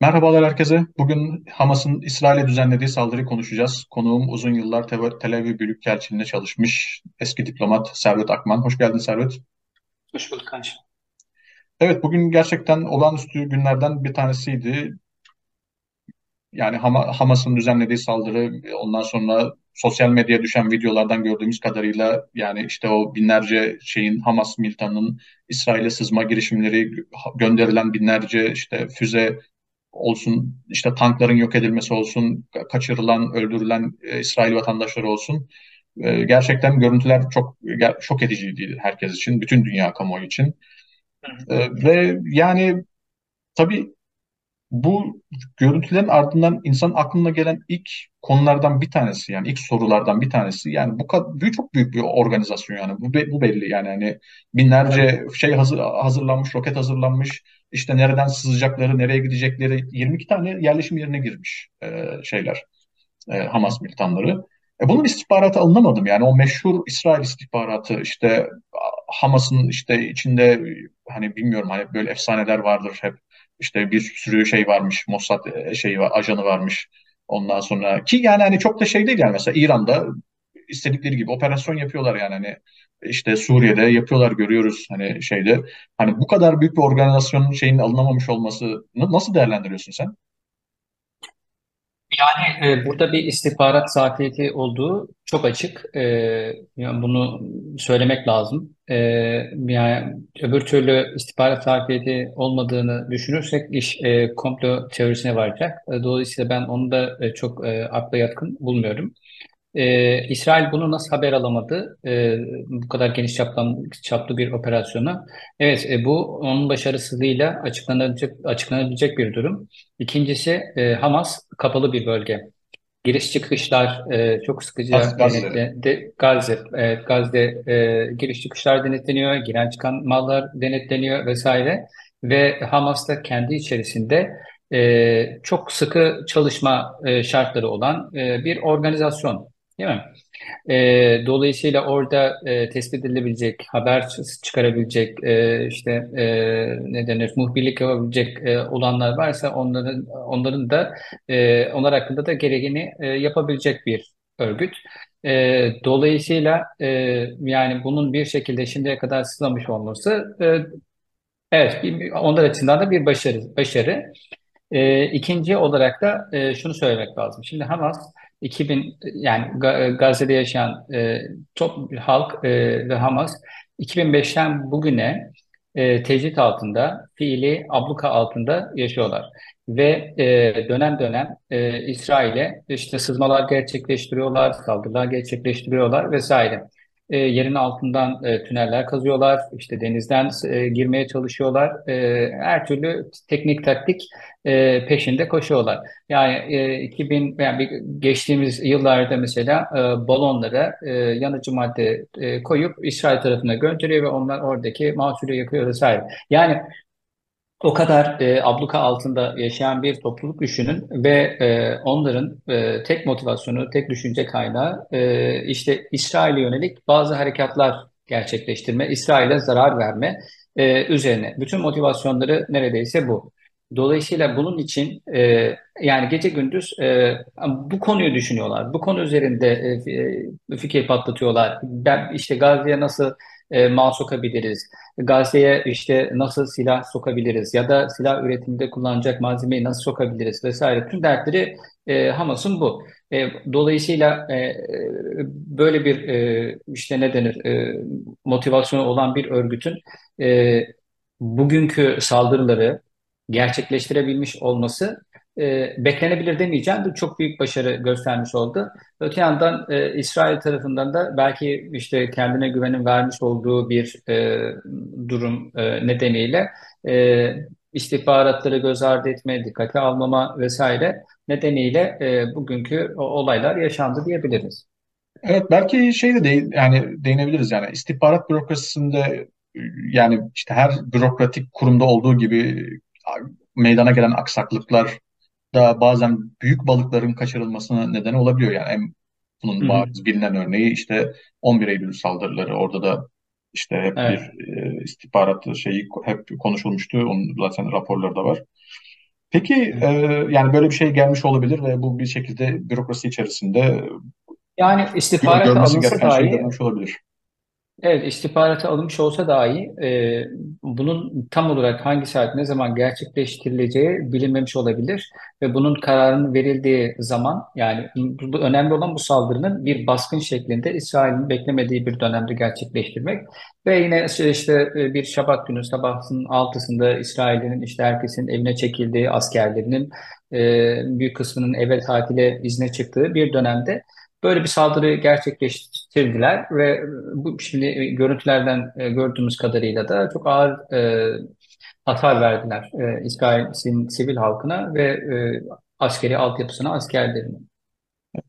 Merhabalar herkese. Bugün Hamas'ın İsrail'e düzenlediği saldırıyı konuşacağız. Konuğum uzun yıllar Tel Tel Aviv Büyükelçiliğinde çalışmış eski diplomat Servet Akman. Hoş geldin Servet. Hoş bulduk Kanç. Evet, bugün gerçekten olağanüstü günlerden bir tanesiydi. Yani Hama- Hamas'ın düzenlediği saldırı, ondan sonra sosyal medyaya düşen videolardan gördüğümüz kadarıyla yani işte o binlerce şeyin Hamas militanının İsrail'e sızma girişimleri, gönderilen binlerce işte füze olsun, işte tankların yok edilmesi olsun, kaçırılan, öldürülen e, İsrail vatandaşları olsun. E, gerçekten görüntüler çok ger- şok ediciydi herkes için, bütün dünya kamuoyu için. E, ve yani tabii bu görüntülerin ardından insan aklına gelen ilk konulardan bir tanesi yani ilk sorulardan bir tanesi yani bu kadar çok büyük bir organizasyon yani bu bu belli yani hani binlerce şey hazır, hazırlanmış roket hazırlanmış işte nereden sızacakları nereye gidecekleri 22 tane yerleşim yerine girmiş e, şeyler e. Hamas militanları. E, bunun istihbaratı alınamadım yani o meşhur İsrail istihbaratı işte Hamas'ın işte içinde hani bilmiyorum hani böyle efsaneler vardır hep işte bir sürü şey varmış Mossad e, şeyi var ajanı varmış ondan sonra ki yani hani çok da şey değil yani mesela İran'da istedikleri gibi operasyon yapıyorlar yani hani işte Suriye'de yapıyorlar görüyoruz hani şeyde hani bu kadar büyük bir organizasyonun şeyinin alınamamış olması nasıl değerlendiriyorsun sen? Yani e, burada bir istihbarat zafiyeti olduğu çok açık. E, yani bunu söylemek lazım. E, yani öbür türlü istihbarat zafiyeti olmadığını düşünürsek iş e, komplo teorisine varacak. E, dolayısıyla ben onu da e, çok e, akla yatkın bulmuyorum. Ee, İsrail bunu nasıl haber alamadı? Ee, bu kadar geniş çaplı, çaplı bir operasyonu. Evet, e, bu onun başarısızlığıyla açıklanabilecek, açıklanabilecek bir durum. İkincisi, e, Hamas kapalı bir bölge. Giriş çıkışlar e, çok Gaz, sıkıca Gazze. denetle, de, Gazze, e, Gazze e, giriş çıkışlar denetleniyor, giren çıkan mallar denetleniyor vesaire. Ve Hamas da kendi içerisinde e, çok sıkı çalışma e, şartları olan e, bir organizasyon. Değil mi? E, dolayısıyla orada e, tespit edilebilecek, haber çı- çıkarabilecek, e, işte e, ne denir, muhbirlik yapabilecek e, olanlar varsa onların onların da e, onlar hakkında da gereğini e, yapabilecek bir örgüt. E, dolayısıyla e, yani bunun bir şekilde şimdiye kadar sızlamış olması, e, evet, bir- onlar açısından da bir başarı. başarı. E, ikinci olarak da e, şunu söylemek lazım. Şimdi Hamas 2000 yani Ga- Gazze'de yaşayan e, top halk e, ve Hamas 2005'ten bugüne e, tecrit altında, fiili abluka altında yaşıyorlar. Ve e, dönem dönem e, İsrail'e işte sızmalar gerçekleştiriyorlar, saldırılar gerçekleştiriyorlar vesaire. E, yerin altından e, tüneller kazıyorlar, işte denizden e, girmeye çalışıyorlar. E, her türlü teknik taktik e, peşinde koşuyorlar. Yani e, 2000 yani geçtiğimiz yıllarda mesela e, balonlara e, yanıcı madde e, koyup İsrail tarafına gönderiyor ve onlar oradaki mahsulü yakıyor vesaire. Yani o kadar e, abluka altında yaşayan bir topluluk düşünün ve e, onların e, tek motivasyonu, tek düşünce kaynağı e, işte İsrail'e yönelik bazı harekatlar gerçekleştirme, İsrail'e zarar verme e, üzerine. Bütün motivasyonları neredeyse bu. Dolayısıyla bunun için e, yani gece gündüz e, bu konuyu düşünüyorlar. Bu konu üzerinde e, fikir patlatıyorlar. Ben işte Gazze'ye nasıl e, mal sokabiliriz? Gazze'ye işte nasıl silah sokabiliriz ya da silah üretiminde kullanacak malzemeyi nasıl sokabiliriz vesaire. Tüm dertleri e, Hamas'ın bu. E, dolayısıyla e, böyle bir e, işte ne denir e, motivasyonu olan bir örgütün e, bugünkü saldırıları gerçekleştirebilmiş olması e, beklenebilir demeyeceğim. Bu çok büyük başarı göstermiş oldu. Öte yandan e, İsrail tarafından da belki işte kendine güvenin vermiş olduğu bir e, durum e, nedeniyle e, istihbaratları göz ardı etme, dikkate almama vesaire nedeniyle e, bugünkü olaylar yaşandı diyebiliriz. Evet belki şey de değil yani değinebiliriz yani istihbarat bürokrasisinde yani işte her bürokratik kurumda olduğu gibi meydana gelen aksaklıklar da bazen büyük balıkların kaçırılmasına neden olabiliyor. Yani en bunun bariz bilinen örneği işte 11 Eylül saldırıları. Orada da işte hep bir Evet. e, istihbarat şeyi hep konuşulmuştu. Onun zaten raporları da var. Peki e, yani böyle bir şey gelmiş olabilir ve bu bir şekilde bürokrasi içerisinde Yani görmesi alınsa şey dahi olabilir. Evet, istihbarata alınmış olsa dahi e, bunun tam olarak hangi saat ne zaman gerçekleştirileceği bilinmemiş olabilir ve bunun kararının verildiği zaman yani bu, önemli olan bu saldırının bir baskın şeklinde İsrail'in beklemediği bir dönemde gerçekleştirmek ve yine işte, işte e, bir Şabat günü sabahın altısında İsrail'in işte herkesin evine çekildiği askerlerinin e, büyük kısmının eve tatile izne çıktığı bir dönemde Böyle bir saldırı gerçekleştirdiler ve bu şimdi görüntülerden e, gördüğümüz kadarıyla da çok ağır e, hasar verdiler e, İsrail'in sivil halkına ve e, askeri altyapısına, askerlerine.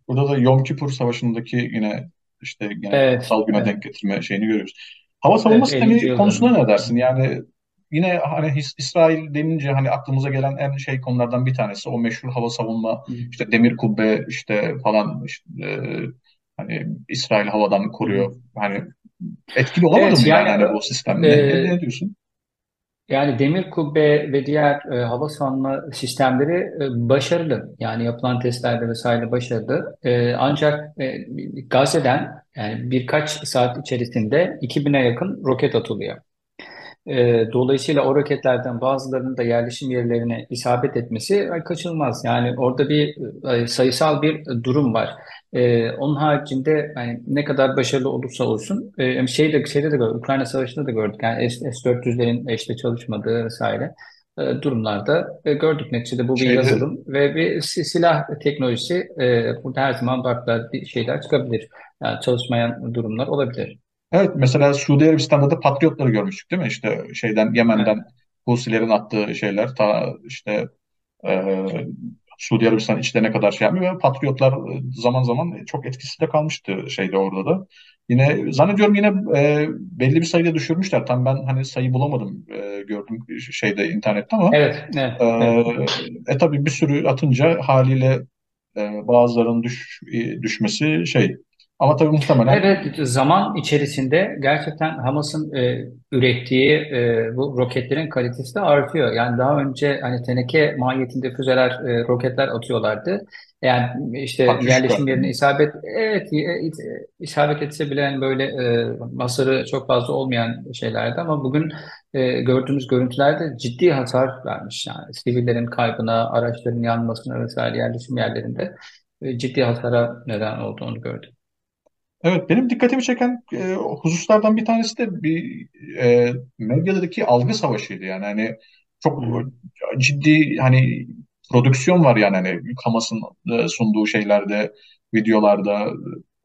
Burada da Yom Kippur Savaşı'ndaki yine işte yine Evet, kutsal güne evet, denk getirme şeyini görüyoruz. Hava savunma evet 50. sistemi yıl konusunda ne dersin? Yani yine hani İsrail denince hani aklımıza gelen en şey konulardan bir tanesi o meşhur hava savunma işte demir kubbe işte falan işte, e, hani İsrail havadan koruyor. Hani etkili olamadı Evet mı yani yani hani bu sistem? e, ne diyorsun? Yani demir kubbe ve diğer e, hava savunma sistemleri e, başarılı. Yani yapılan testlerde vesaire başarılı. E, ancak e, Gazze'den yani birkaç saat içerisinde 2000'e yakın roket atılıyor. E, dolayısıyla o roketlerden bazılarının da yerleşim yerlerine isabet etmesi kaçınılmaz. Yani orada bir e, sayısal bir durum var. E, onun haricinde yani ne kadar başarılı olursa olsun e, şeyde şeyde de gördük, Ukrayna Savaşı'nda da gördük. Yani S- S-400'lerin işte çalışmadığı vesaire e, durumlarda e, gördük. Neticede bu bir Şeyde yazılım ve bir si- silah teknolojisi. E, burada her zaman farklı şeyler çıkabilir. Yani çalışmayan durumlar olabilir. Evet mesela Suudi Arabistan'da da Patriotları görmüştük değil mi? İşte şeyden Evet. Yemen'den Husilerin attığı şeyler ta işte e, Suudi Arabistan içlerine kadar şey yapmıyor ve Patriotlar zaman zaman çok etkisiz de kalmıştı şeyde orada da. Yine zannediyorum yine e, belli bir sayıda düşürmüşler. Tam ben hani sayı bulamadım e, gördüm şeyde internette ama Evet, evet, e, evet. e tabii bir sürü atınca haliyle e, bazılarının düş, e, düşmesi şey. Ama tabii muhtemelen Evet, zaman içerisinde gerçekten Hamas'ın e, ürettiği e, bu roketlerin kalitesi de artıyor. Yani daha önce hani teneke mahiyetinde füzeler, e, roketler atıyorlardı. Yani işte Katyuşka. yerleşim yerine isabet, evet, e, e, isabet etse bile yani böyle e, hasarı çok fazla olmayan şeylerdi ama bugün e, gördüğümüz görüntülerde ciddi hasar vermiş. Yani sivillerin kaybına, araçların yanmasına vesaire yerleşim yerlerinde e, ciddi hasara neden olduğunu gördük. Evet, benim dikkatimi çeken e, hususlardan bir tanesi de bir e, medyadaki algı savaşıydı yani. Hani çok ciddi hani prodüksiyon var yani hani Hamas'ın e, sunduğu şeylerde videolarda.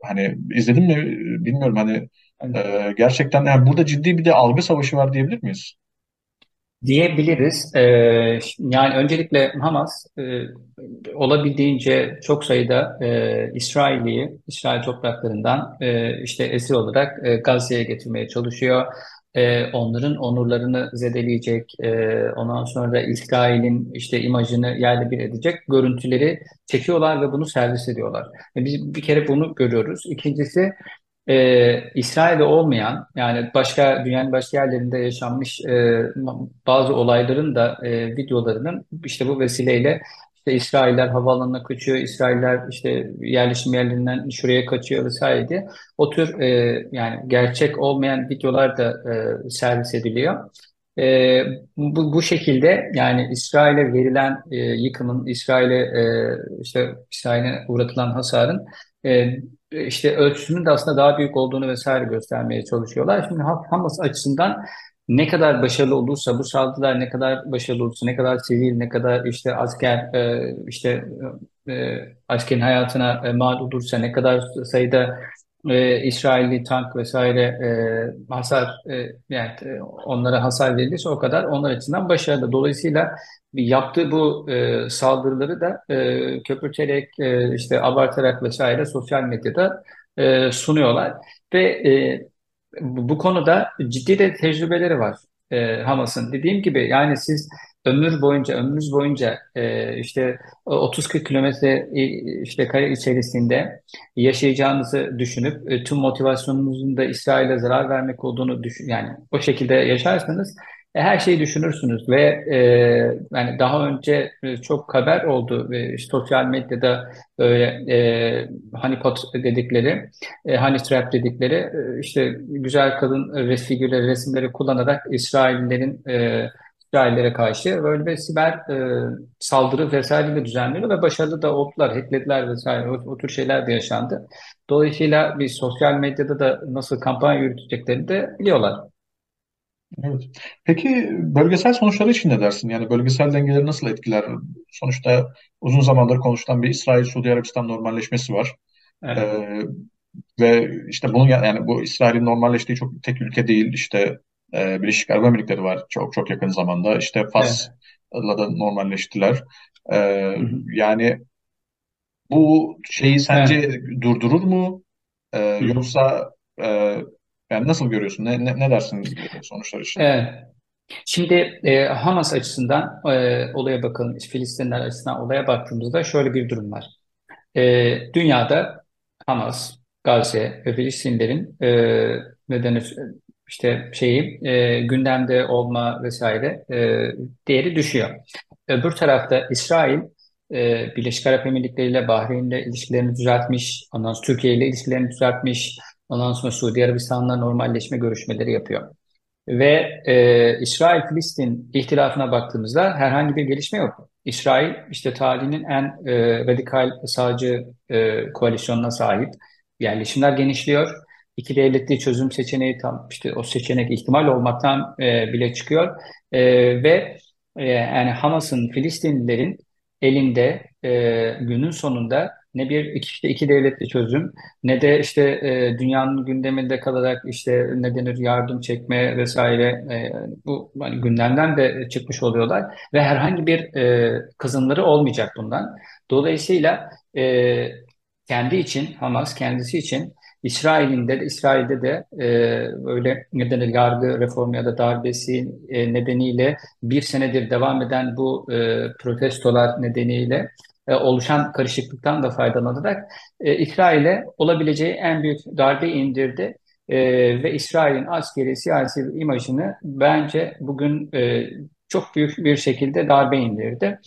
Hani izledim mi? Bilmiyorum hani e, gerçekten yani burada ciddi bir de algı savaşı var diyebilir miyiz? Diyebiliriz. Ee, yani öncelikle Hamas e, olabildiğince çok sayıda e, İsrail topraklarından e, işte esir olarak e, Gazze'ye getirmeye çalışıyor. E, onların onurlarını zedeleyecek, e, ondan sonra İsrail'in işte imajını yerle bir edecek görüntüleri çekiyorlar ve bunu servis ediyorlar. Biz bir kere bunu görüyoruz. İkincisi e, İsrail'de olmayan yani başka dünyanın başka yerlerinde yaşanmış e, bazı olayların da e, videolarının işte bu vesileyle işte İsrailler havaalanına kaçıyor, İsrailler işte yerleşim yerlerinden şuraya kaçıyor vesaire diye o tür e, yani gerçek olmayan videolar da e, servis ediliyor. E, bu, bu şekilde yani İsrail'e verilen e, yıkımın, İsrail'e e, işte İsrail'e uğratılan hasarın e, işte ölçüsünün de aslında daha büyük olduğunu vesaire göstermeye çalışıyorlar. Şimdi Ha- Hamas açısından ne kadar başarılı olursa bu saldırılar ne kadar başarılı olursa ne kadar sivil ne kadar işte asker e, işte e, askerin hayatına e, mal olursa ne kadar sayıda e, İsrailli tank vesaire e, hasar e, yani e, onlara hasar verilirse o kadar onlar açısından başarılı. Dolayısıyla yaptığı bu e, saldırıları da e, köpürterek e, işte abartarak vesaire sosyal medyada e, sunuyorlar ve e, bu konuda ciddi de tecrübeleri var e, Hamas'ın. Dediğim gibi yani siz ömür boyunca ömrünüz boyunca e, işte 30-40 kilometre e, işte kare içerisinde yaşayacağınızı düşünüp e, tüm motivasyonunuzun da İsrail'e zarar vermek olduğunu düşün yani o şekilde yaşarsanız E, her şeyi düşünürsünüz ve e, yani daha önce e, çok haber oldu ve sosyal medyada böyle e, honeypot dedikleri, e, honey trap dedikleri e, işte güzel kadın res figürleri, resimleri kullanarak İsraillerin e, İsraillere karşı böyle bir siber e, saldırı vesaire de düzenliyor ve başarılı da oldular, hacklediler vesaire o, o tür şeyler de yaşandı. Dolayısıyla bir sosyal medyada da nasıl kampanya yürüteceklerini de biliyorlar. Evet. Peki bölgesel sonuçları için ne dersin? Yani bölgesel dengeleri nasıl etkiler? Sonuçta uzun zamandır konuşulan bir İsrail-Suudi Arabistan normalleşmesi var. Evet. Ee, ve işte bunun yani bu İsrail'in normalleştiği çok tek ülke değil. İşte e, Birleşik Arap Emirlikleri var çok çok yakın zamanda. İşte Evet. Fas'la da normalleştiler. Ee, Hı hı. yani bu şeyi Evet. sence durdurur mu? Ee, Hı hı. yoksa e, yani nasıl görüyorsun? Ne, ne, ne dersin sonuçlar için? Evet. Şimdi e, Hamas açısından e, olaya bakalım, Filistinler açısından olaya baktığımızda şöyle bir durum var. E, dünyada Hamas, Gazze ve Filistinlerin e, ne denir, işte şeyi e, gündemde olma vesaire e, değeri düşüyor. Öbür tarafta İsrail e, Birleşik Arap Emirlikleri ile Bahreyn'le ilişkilerini düzeltmiş, ondan sonra Türkiye ile ilişkilerini düzeltmiş, ondan sonra Suudi Arabistan'la normalleşme görüşmeleri yapıyor. Ve e, İsrail-Filistin ihtilafına baktığımızda herhangi bir gelişme yok. İsrail işte tarihinin en e, radikal sağcı e, koalisyonuna sahip. Yerleşimler genişliyor. İki devletli çözüm seçeneği tam işte o seçenek ihtimal olmaktan e, bile çıkıyor. E, ve e, yani Hamas'ın Filistinlilerin elinde e, günün sonunda ne bir işte iki devletli çözüm ne de işte e, dünyanın gündeminde kalarak işte ne denir yardım çekme vesaire e, bu hani gündemden de çıkmış oluyorlar ve herhangi bir e, kazanımları olmayacak bundan. Dolayısıyla e, kendi için Hamas kendisi için İsrail'in de İsrail'de de e, böyle ne denir yargı reformu ya da darbesi e, nedeniyle bir senedir devam eden bu e, protestolar nedeniyle e, oluşan karışıklıktan da faydalanarak e, İsrail'e olabileceği en büyük darbe indirdi. E, ve İsrail'in askeri siyasi imajını bence bugün e, çok büyük bir şekilde darbe indirdi.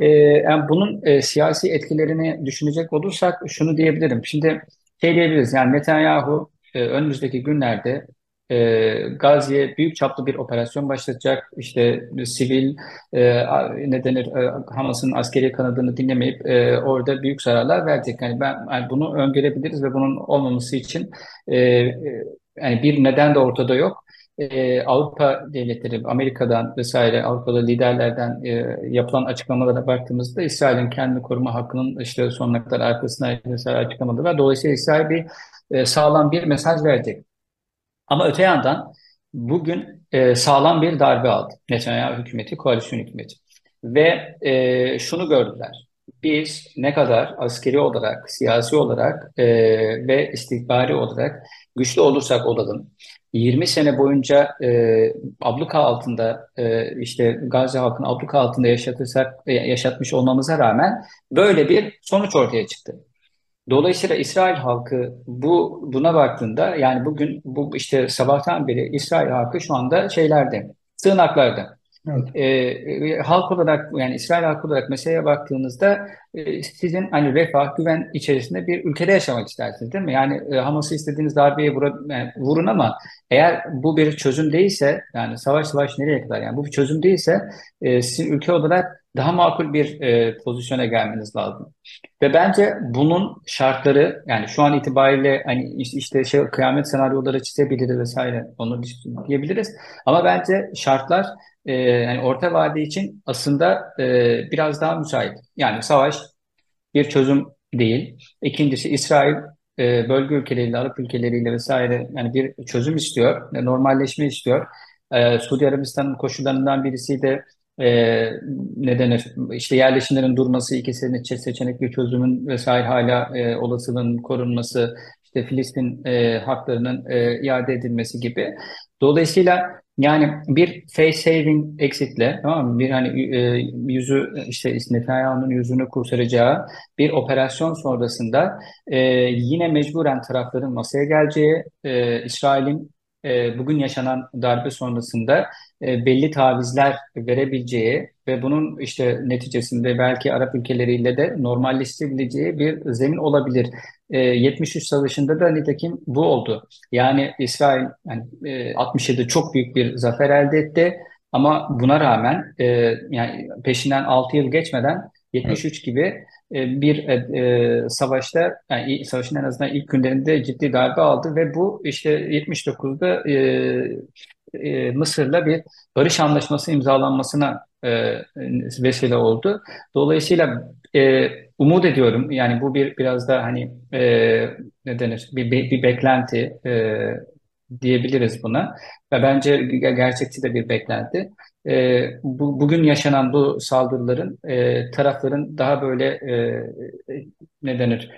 E, yani bunun e, siyasi etkilerini düşünecek olursak şunu diyebilirim. Şimdi şey diyebiliriz yani Netanyahu e, önümüzdeki günlerde e, Gazze'ye büyük çaplı bir operasyon başlatacak. İşte sivil e, ne denir e, Hamas'ın askeri kanadını dinlemeyip e, orada büyük zararlar verecek. Yani ben yani bunu öngörebiliriz ve bunun olmaması için e, e, yani bir neden de ortada yok. E, Avrupa devletleri, Amerika'dan vesaire Avrupa'da liderlerden e, yapılan açıklamalara baktığımızda İsrail'in kendini koruma hakkının işte sonuna kadar arkasına vesaire açıklamaları var. Dolayısıyla İsrail bir e, sağlam bir mesaj verecek. Ama öte yandan bugün e, sağlam bir darbe aldı Netanyahu hükümeti, koalisyon hükümeti. Ve e, şunu gördüler. Biz ne kadar askeri olarak, siyasi olarak e, ve istihbari olarak güçlü olursak olalım, 20 sene boyunca e, abluka altında e, işte Gazze halkını abluka altında yaşatırsak e, yaşatmış olmamıza rağmen böyle bir sonuç ortaya çıktı. Dolayısıyla İsrail halkı bu buna baktığında yani bugün bu işte sabahtan beri İsrail halkı şu anda şeylerde, sığınaklarda. Evet. Ee, e, halk olarak yani İsrail halkı olarak meseleye baktığınızda e, sizin hani refah, güven içerisinde bir ülkede yaşamak istersiniz değil mi? Yani e, Hamas'ı istediğiniz darbeye vura- yani vurun ama eğer bu bir çözüm değilse yani savaş savaş nereye kadar yani bu bir çözüm değilse e, sizin ülke olarak daha makul bir e, pozisyona gelmeniz lazım. Ve bence bunun şartları yani şu an itibariyle hani işte, şey kıyamet senaryoları çizebiliriz vesaire onu diyebiliriz. Ama bence şartlar e, yani orta vade için aslında e, biraz daha müsait. Yani savaş bir çözüm değil. İkincisi İsrail e, bölge ülkeleriyle, Arap ülkeleriyle vesaire yani bir çözüm istiyor, normalleşme istiyor. E, Suudi Arabistan'ın koşullarından birisi de e, ne denir? İşte yerleşimlerin durması, iki seçenek, seçenekli çözümün vesaire hala e, olasılığının korunması, işte Filistin e, haklarının e, iade edilmesi gibi. Dolayısıyla yani bir face saving exitle tamam mı? Bir hani e, yüzü işte Netanyahu'nun yüzünü kurtaracağı bir operasyon sonrasında e, yine mecburen tarafların masaya geleceği, e, İsrail'in e, bugün yaşanan darbe sonrasında e, belli tavizler verebileceği ve bunun işte neticesinde belki Arap ülkeleriyle de normalleştirebileceği bir zemin olabilir. E, 73 Savaşı'nda da nitekim bu oldu. Yani İsrail yani, e, 67 çok büyük bir zafer elde etti. Ama buna rağmen e, yani peşinden 6 yıl geçmeden 73 gibi e, bir e, e, savaşta yani savaşın en azından ilk günlerinde ciddi darbe aldı ve bu işte 79'da e, e, Mısır'la bir barış anlaşması imzalanmasına e, vesile oldu. Dolayısıyla e, umut ediyorum yani bu bir biraz da hani ne denir bir, bir, bir beklenti diyebiliriz buna ve bence gerçekçi de bir beklenti. E, bu, bugün yaşanan bu saldırıların e, tarafların daha böyle e, ne denir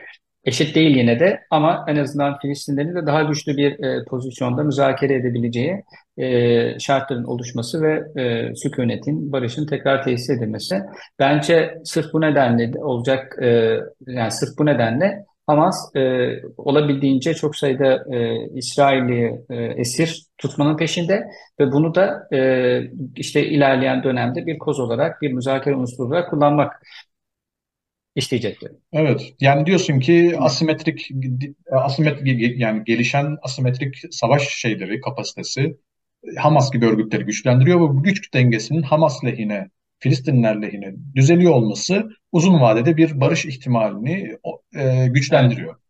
eşit değil yine de ama en azından Filistinlerin de daha güçlü bir e, pozisyonda müzakere edebileceği e, şartların oluşması ve e, sükunetin, barışın tekrar tesis edilmesi. Bence sırf bu nedenle olacak, e, yani sırf bu nedenle Hamas e, olabildiğince çok sayıda e, İsrailli e, esir tutmanın peşinde ve bunu da e, işte ilerleyen dönemde bir koz olarak, bir müzakere unsuru olarak kullanmak isteyecekler. Evet, yani diyorsun ki asimetrik asimetrik yani gelişen asimetrik savaş şeyleri kapasitesi Hamas gibi örgütleri güçlendiriyor ve bu güç dengesinin Hamas lehine Filistinler lehine düzeliyor olması uzun vadede bir barış ihtimalini e, güçlendiriyor. Evet.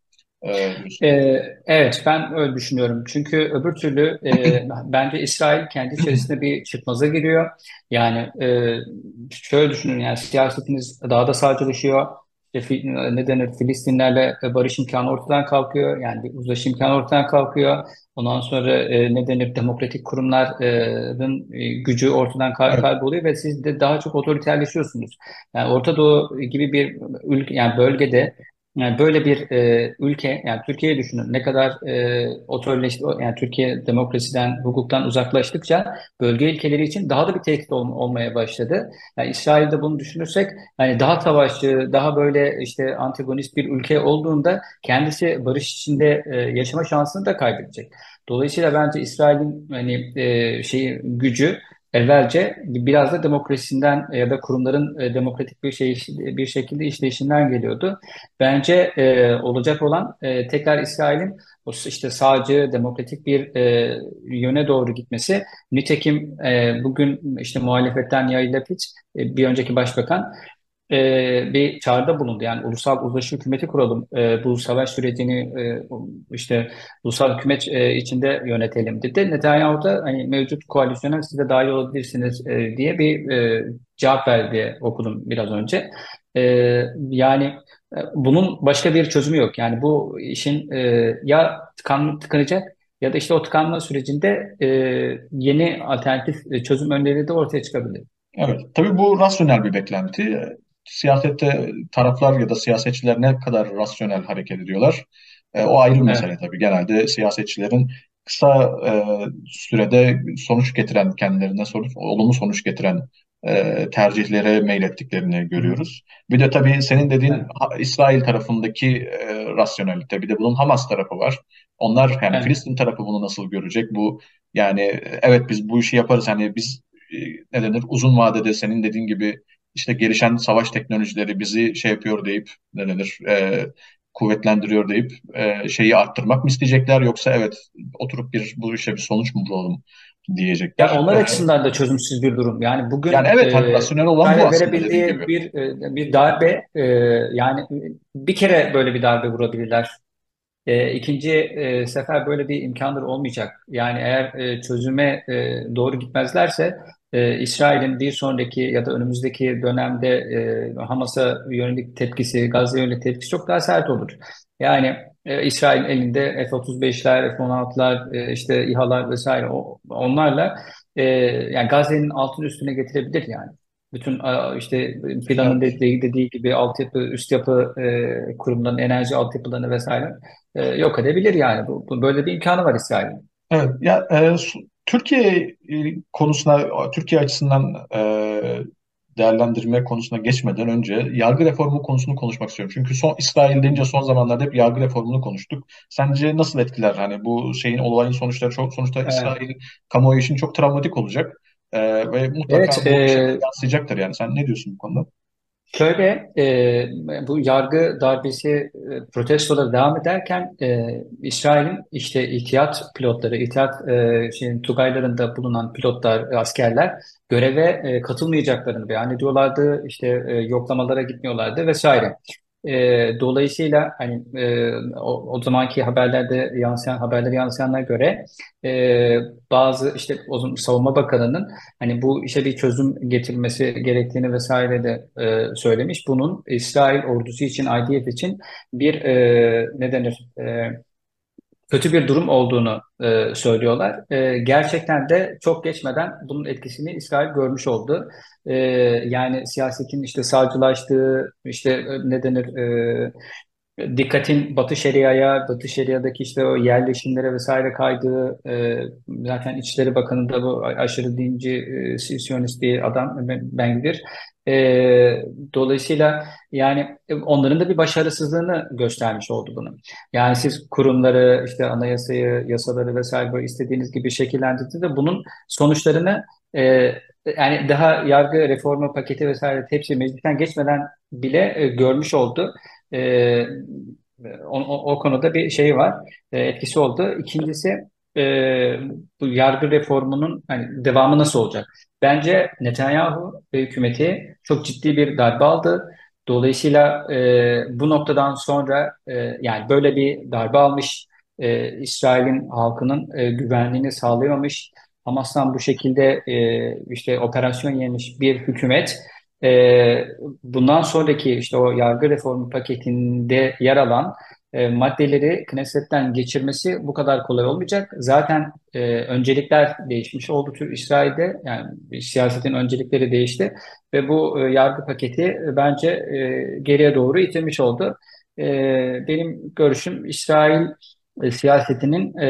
Ee, evet ben öyle düşünüyorum. Çünkü öbür türlü e, bence İsrail kendi içerisinde bir çıkmaza giriyor. Yani e, şöyle düşünün yani siyasetiniz daha da sağcılaşıyor. İşte, ne denir Filistinlerle barış imkanı ortadan kalkıyor. Yani bir uzlaşı imkanı ortadan kalkıyor. Ondan sonra e, ne denir demokratik kurumların e, gücü ortadan kay evet. kayboluyor ve siz de daha çok otoriterleşiyorsunuz. Yani Orta Doğu gibi bir ülke yani bölgede yani böyle bir e, ülke, yani Türkiye'yi düşünün ne kadar e, otorleşti, yani Türkiye demokrasiden, hukuktan uzaklaştıkça bölge ülkeleri için daha da bir tehdit ol, olmaya başladı. Yani İsrail'de bunu düşünürsek, hani daha savaşçı, daha böyle işte antagonist bir ülke olduğunda kendisi barış içinde e, yaşama şansını da kaybedecek. Dolayısıyla bence İsrail'in hani e, şeyi gücü evvelce biraz da demokrasisinden ya da kurumların e, demokratik bir şey bir şekilde işleyişinden geliyordu. Bence e, olacak olan e, tekrar İsrail'in işte sağcı demokratik bir e, yöne doğru gitmesi. Nitekim e, bugün işte muhalefetten Yair Lapid e, bir önceki başbakan e, bir çağrıda bulundu. Yani ulusal uzlaşı hükümeti kuralım. E, bu savaş sürecini e, işte ulusal hükümet e, içinde yönetelim dedi. Netanyahu da hani mevcut koalisyona siz de dahil olabilirsiniz e, diye bir e, cevap verdi okudum biraz önce. E, yani e, bunun başka bir çözümü yok. Yani bu işin e, ya tıkanlık tıkanacak ya da işte o tıkanma sürecinde e, yeni alternatif çözüm önerileri de ortaya çıkabilir. Evet, tabii bu rasyonel bir beklenti siyasette taraflar ya da siyasetçiler ne kadar rasyonel hareket ediyorlar? E, o ayrı bir mesele evet. tabii. Genelde siyasetçilerin kısa e, sürede sonuç getiren, kendilerine sonuç, olumlu sonuç getiren e, tercihlere meylettiklerini görüyoruz. Bir de tabii senin dediğin evet. İsrail tarafındaki e, rasyonelite, bir de bunun Hamas tarafı var. Onlar yani evet. Filistin tarafı bunu nasıl görecek? Bu yani evet biz bu işi yaparız hani biz e, ne denir uzun vadede senin dediğin gibi işte gelişen savaş teknolojileri bizi şey yapıyor deyip ne denir e, kuvvetlendiriyor deyip e, şeyi arttırmak mı isteyecekler yoksa evet oturup bir bu işe bir sonuç mu bulalım diyecekler. Yani onlar açısından da çözümsüz bir durum. Yani bugün yani evet e, rasyonel olan bu aslında verebildiği bir e, bir darbe e, yani bir kere böyle bir darbe vurabilirler. E, ikinci e, sefer böyle bir imkanları olmayacak. Yani eğer e, çözüme e, doğru gitmezlerse e, İsrail'in bir sonraki ya da önümüzdeki dönemde e, Hamas'a yönelik tepkisi, Gazze'ye yönelik tepkisi çok daha sert olur. Yani e, İsrail'in elinde F-35'ler, F-16'lar, e, işte İHA'lar vesaire o, onlarla e, yani Gazze'nin altını üstüne getirebilir yani. Bütün işte planın dediği, dediği gibi altyapı, üst yapı e, kurumların enerji altyapılarını vesaire e, yok edebilir yani. Bu, bu, böyle bir imkanı var İsrail'in. Evet, ya e, Türkiye e, konusuna, Türkiye açısından e, değerlendirme konusuna geçmeden önce yargı reformu konusunu konuşmak istiyorum. Çünkü son İsrail deyince son zamanlarda hep yargı reformunu konuştuk. Sence nasıl etkiler? Hani bu şeyin olayın sonuçları çok sonuçta evet. İsrail kamuoyu için çok travmatik olacak. E, ve mutlaka Evet, bu e, yansıyacaktır yani. Sen ne diyorsun bu konuda? Şöyle, e, bu yargı darbesi e, protestoları devam ederken e, İsrail'in işte ihtiyat pilotları, ihtiyat e, şeyin, Tugaylarında bulunan pilotlar, askerler göreve e, katılmayacaklarını beyan ediyorlardı. İşte e, yoklamalara gitmiyorlardı vesaire. E, dolayısıyla hani e, o, o zamanki haberlerde yansıyan haberleri yansıyanlara göre e, bazı işte o Savunma Bakanı'nın hani bu işe bir çözüm getirmesi gerektiğini vesaire de e, söylemiş. Bunun İsrail ordusu için, IDF için bir e, ne denir e, kötü bir durum olduğunu e, söylüyorlar. E, gerçekten de çok geçmeden bunun etkisini İsrail görmüş oldu. E, yani siyasetin işte sağcılaştığı, işte e, ne denir e, dikkatin Batı Şeria'ya, Batı Şeria'daki işte o yerleşimlere vesaire kaydığı e, zaten İçişleri Bakanı da bu aşırı dinci e, Siyonist bir adam Ben Gvir. E, dolayısıyla yani onların da bir başarısızlığını göstermiş oldu bunu. Yani siz kurumları, işte anayasayı, yasaları vesaire böyle istediğiniz gibi şekillendirdiğinizde bunun sonuçlarını e, yani daha yargı reformu paketi vesaire hepsi meclisten geçmeden bile e, görmüş oldu. E, o, o, konuda bir şey var, e, etkisi oldu. İkincisi e, bu yargı reformunun hani devamı nasıl olacak? Bence Netanyahu ve hükümeti çok ciddi bir darbe aldı. Dolayısıyla e, bu noktadan sonra e, yani böyle bir darbe almış, e, İsrail'in halkının e, güvenliğini sağlayamamış, Hamas'tan bu şekilde e, işte operasyon yemiş bir hükümet e, bundan sonraki işte o yargı reformu paketinde yer alan e, maddeleri Knesset'ten geçirmesi bu kadar kolay olmayacak. Zaten e, öncelikler değişmiş oldu tür İsrail'de. Yani siyasetin öncelikleri değişti ve bu e, yargı paketi e, bence e, geriye doğru itilmiş oldu. E, benim görüşüm İsrail e, siyasetinin e,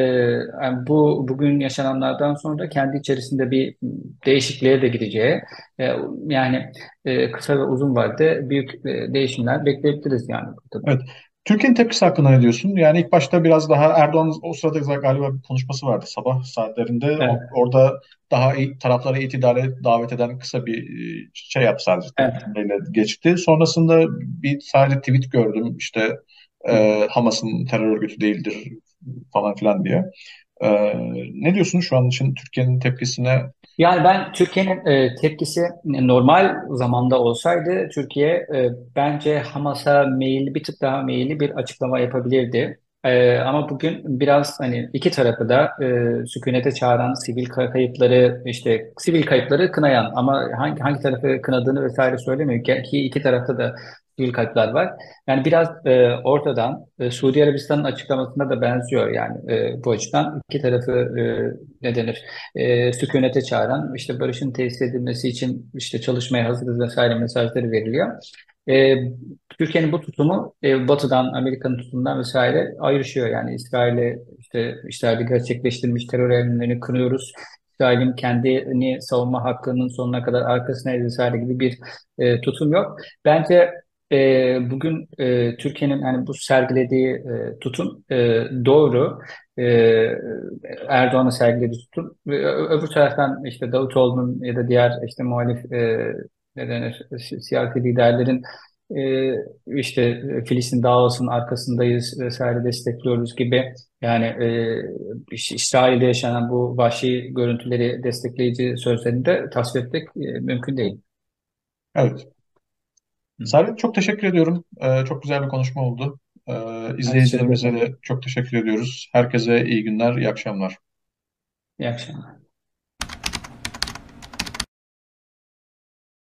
yani bu bugün yaşananlardan sonra kendi içerisinde bir değişikliğe de gideceği e, yani e, kısa ve uzun vadede büyük e, değişimler bekleyebiliriz yani. Evet. Türkiye'nin tepkisi hakkında ne diyorsun? Yani ilk başta biraz daha Erdoğan o sırada galiba bir konuşması vardı sabah saatlerinde. Evet, orada daha iyi, tarafları itidale davet eden kısa bir e, şey yaptı sadece evet. geçti. Sonrasında bir sadece tweet gördüm işte e, Hamas'ın terör örgütü değildir falan filan diye. E, ne diyorsun şu an için Türkiye'nin tepkisine? Yani ben Türkiye'nin e, tepkisi normal zamanda olsaydı Türkiye e, bence Hamas'a meyilli bir tık daha meyilli bir açıklama yapabilirdi. E, ama bugün biraz hani iki tarafı da e, sükunete çağıran sivil kay- kayıpları işte sivil kayıpları kınayan ama hangi hangi tarafı kınadığını vesaire söylemiyor ki iki tarafta da sivil kayıplar var. Yani biraz e, ortadan e, Suudi Arabistan'ın açıklamasına da benziyor yani e, bu açıdan iki tarafı e, ne denir? e, sükunete çağıran, işte barışın tesis edilmesi için işte çalışmaya hazırız vesaire mesajları veriliyor. E, Türkiye'nin bu tutumu e, Batı'dan, Amerika'nın tutumundan vesaire ayrışıyor. Yani İsrail'e işte İsrail'de gerçekleştirilmiş terör eylemlerini kınıyoruz. İsrail'in kendini savunma hakkının sonuna kadar arkasına vesaire gibi bir e, tutum yok. Bence e, bugün e, Türkiye'nin hani bu sergilediği e, tutum e, doğru. E, Erdoğan'a sergilediği tutum. Öbür taraftan işte Davutoğlu'nun ya da diğer işte muhalif e, ne denir, si- siyasi liderlerin e, işte Filistin davasının arkasındayız vesaire destekliyoruz gibi yani e, İsrail'de yaşanan bu vahşi görüntüleri destekleyici sözlerini de tasvip etmek e, mümkün değil. Evet. Servet çok teşekkür ediyorum. E, çok güzel bir konuşma oldu. E, teşekkür izleyicilerimize de çok teşekkür ediyoruz. Herkese iyi günler, iyi akşamlar. İyi akşamlar.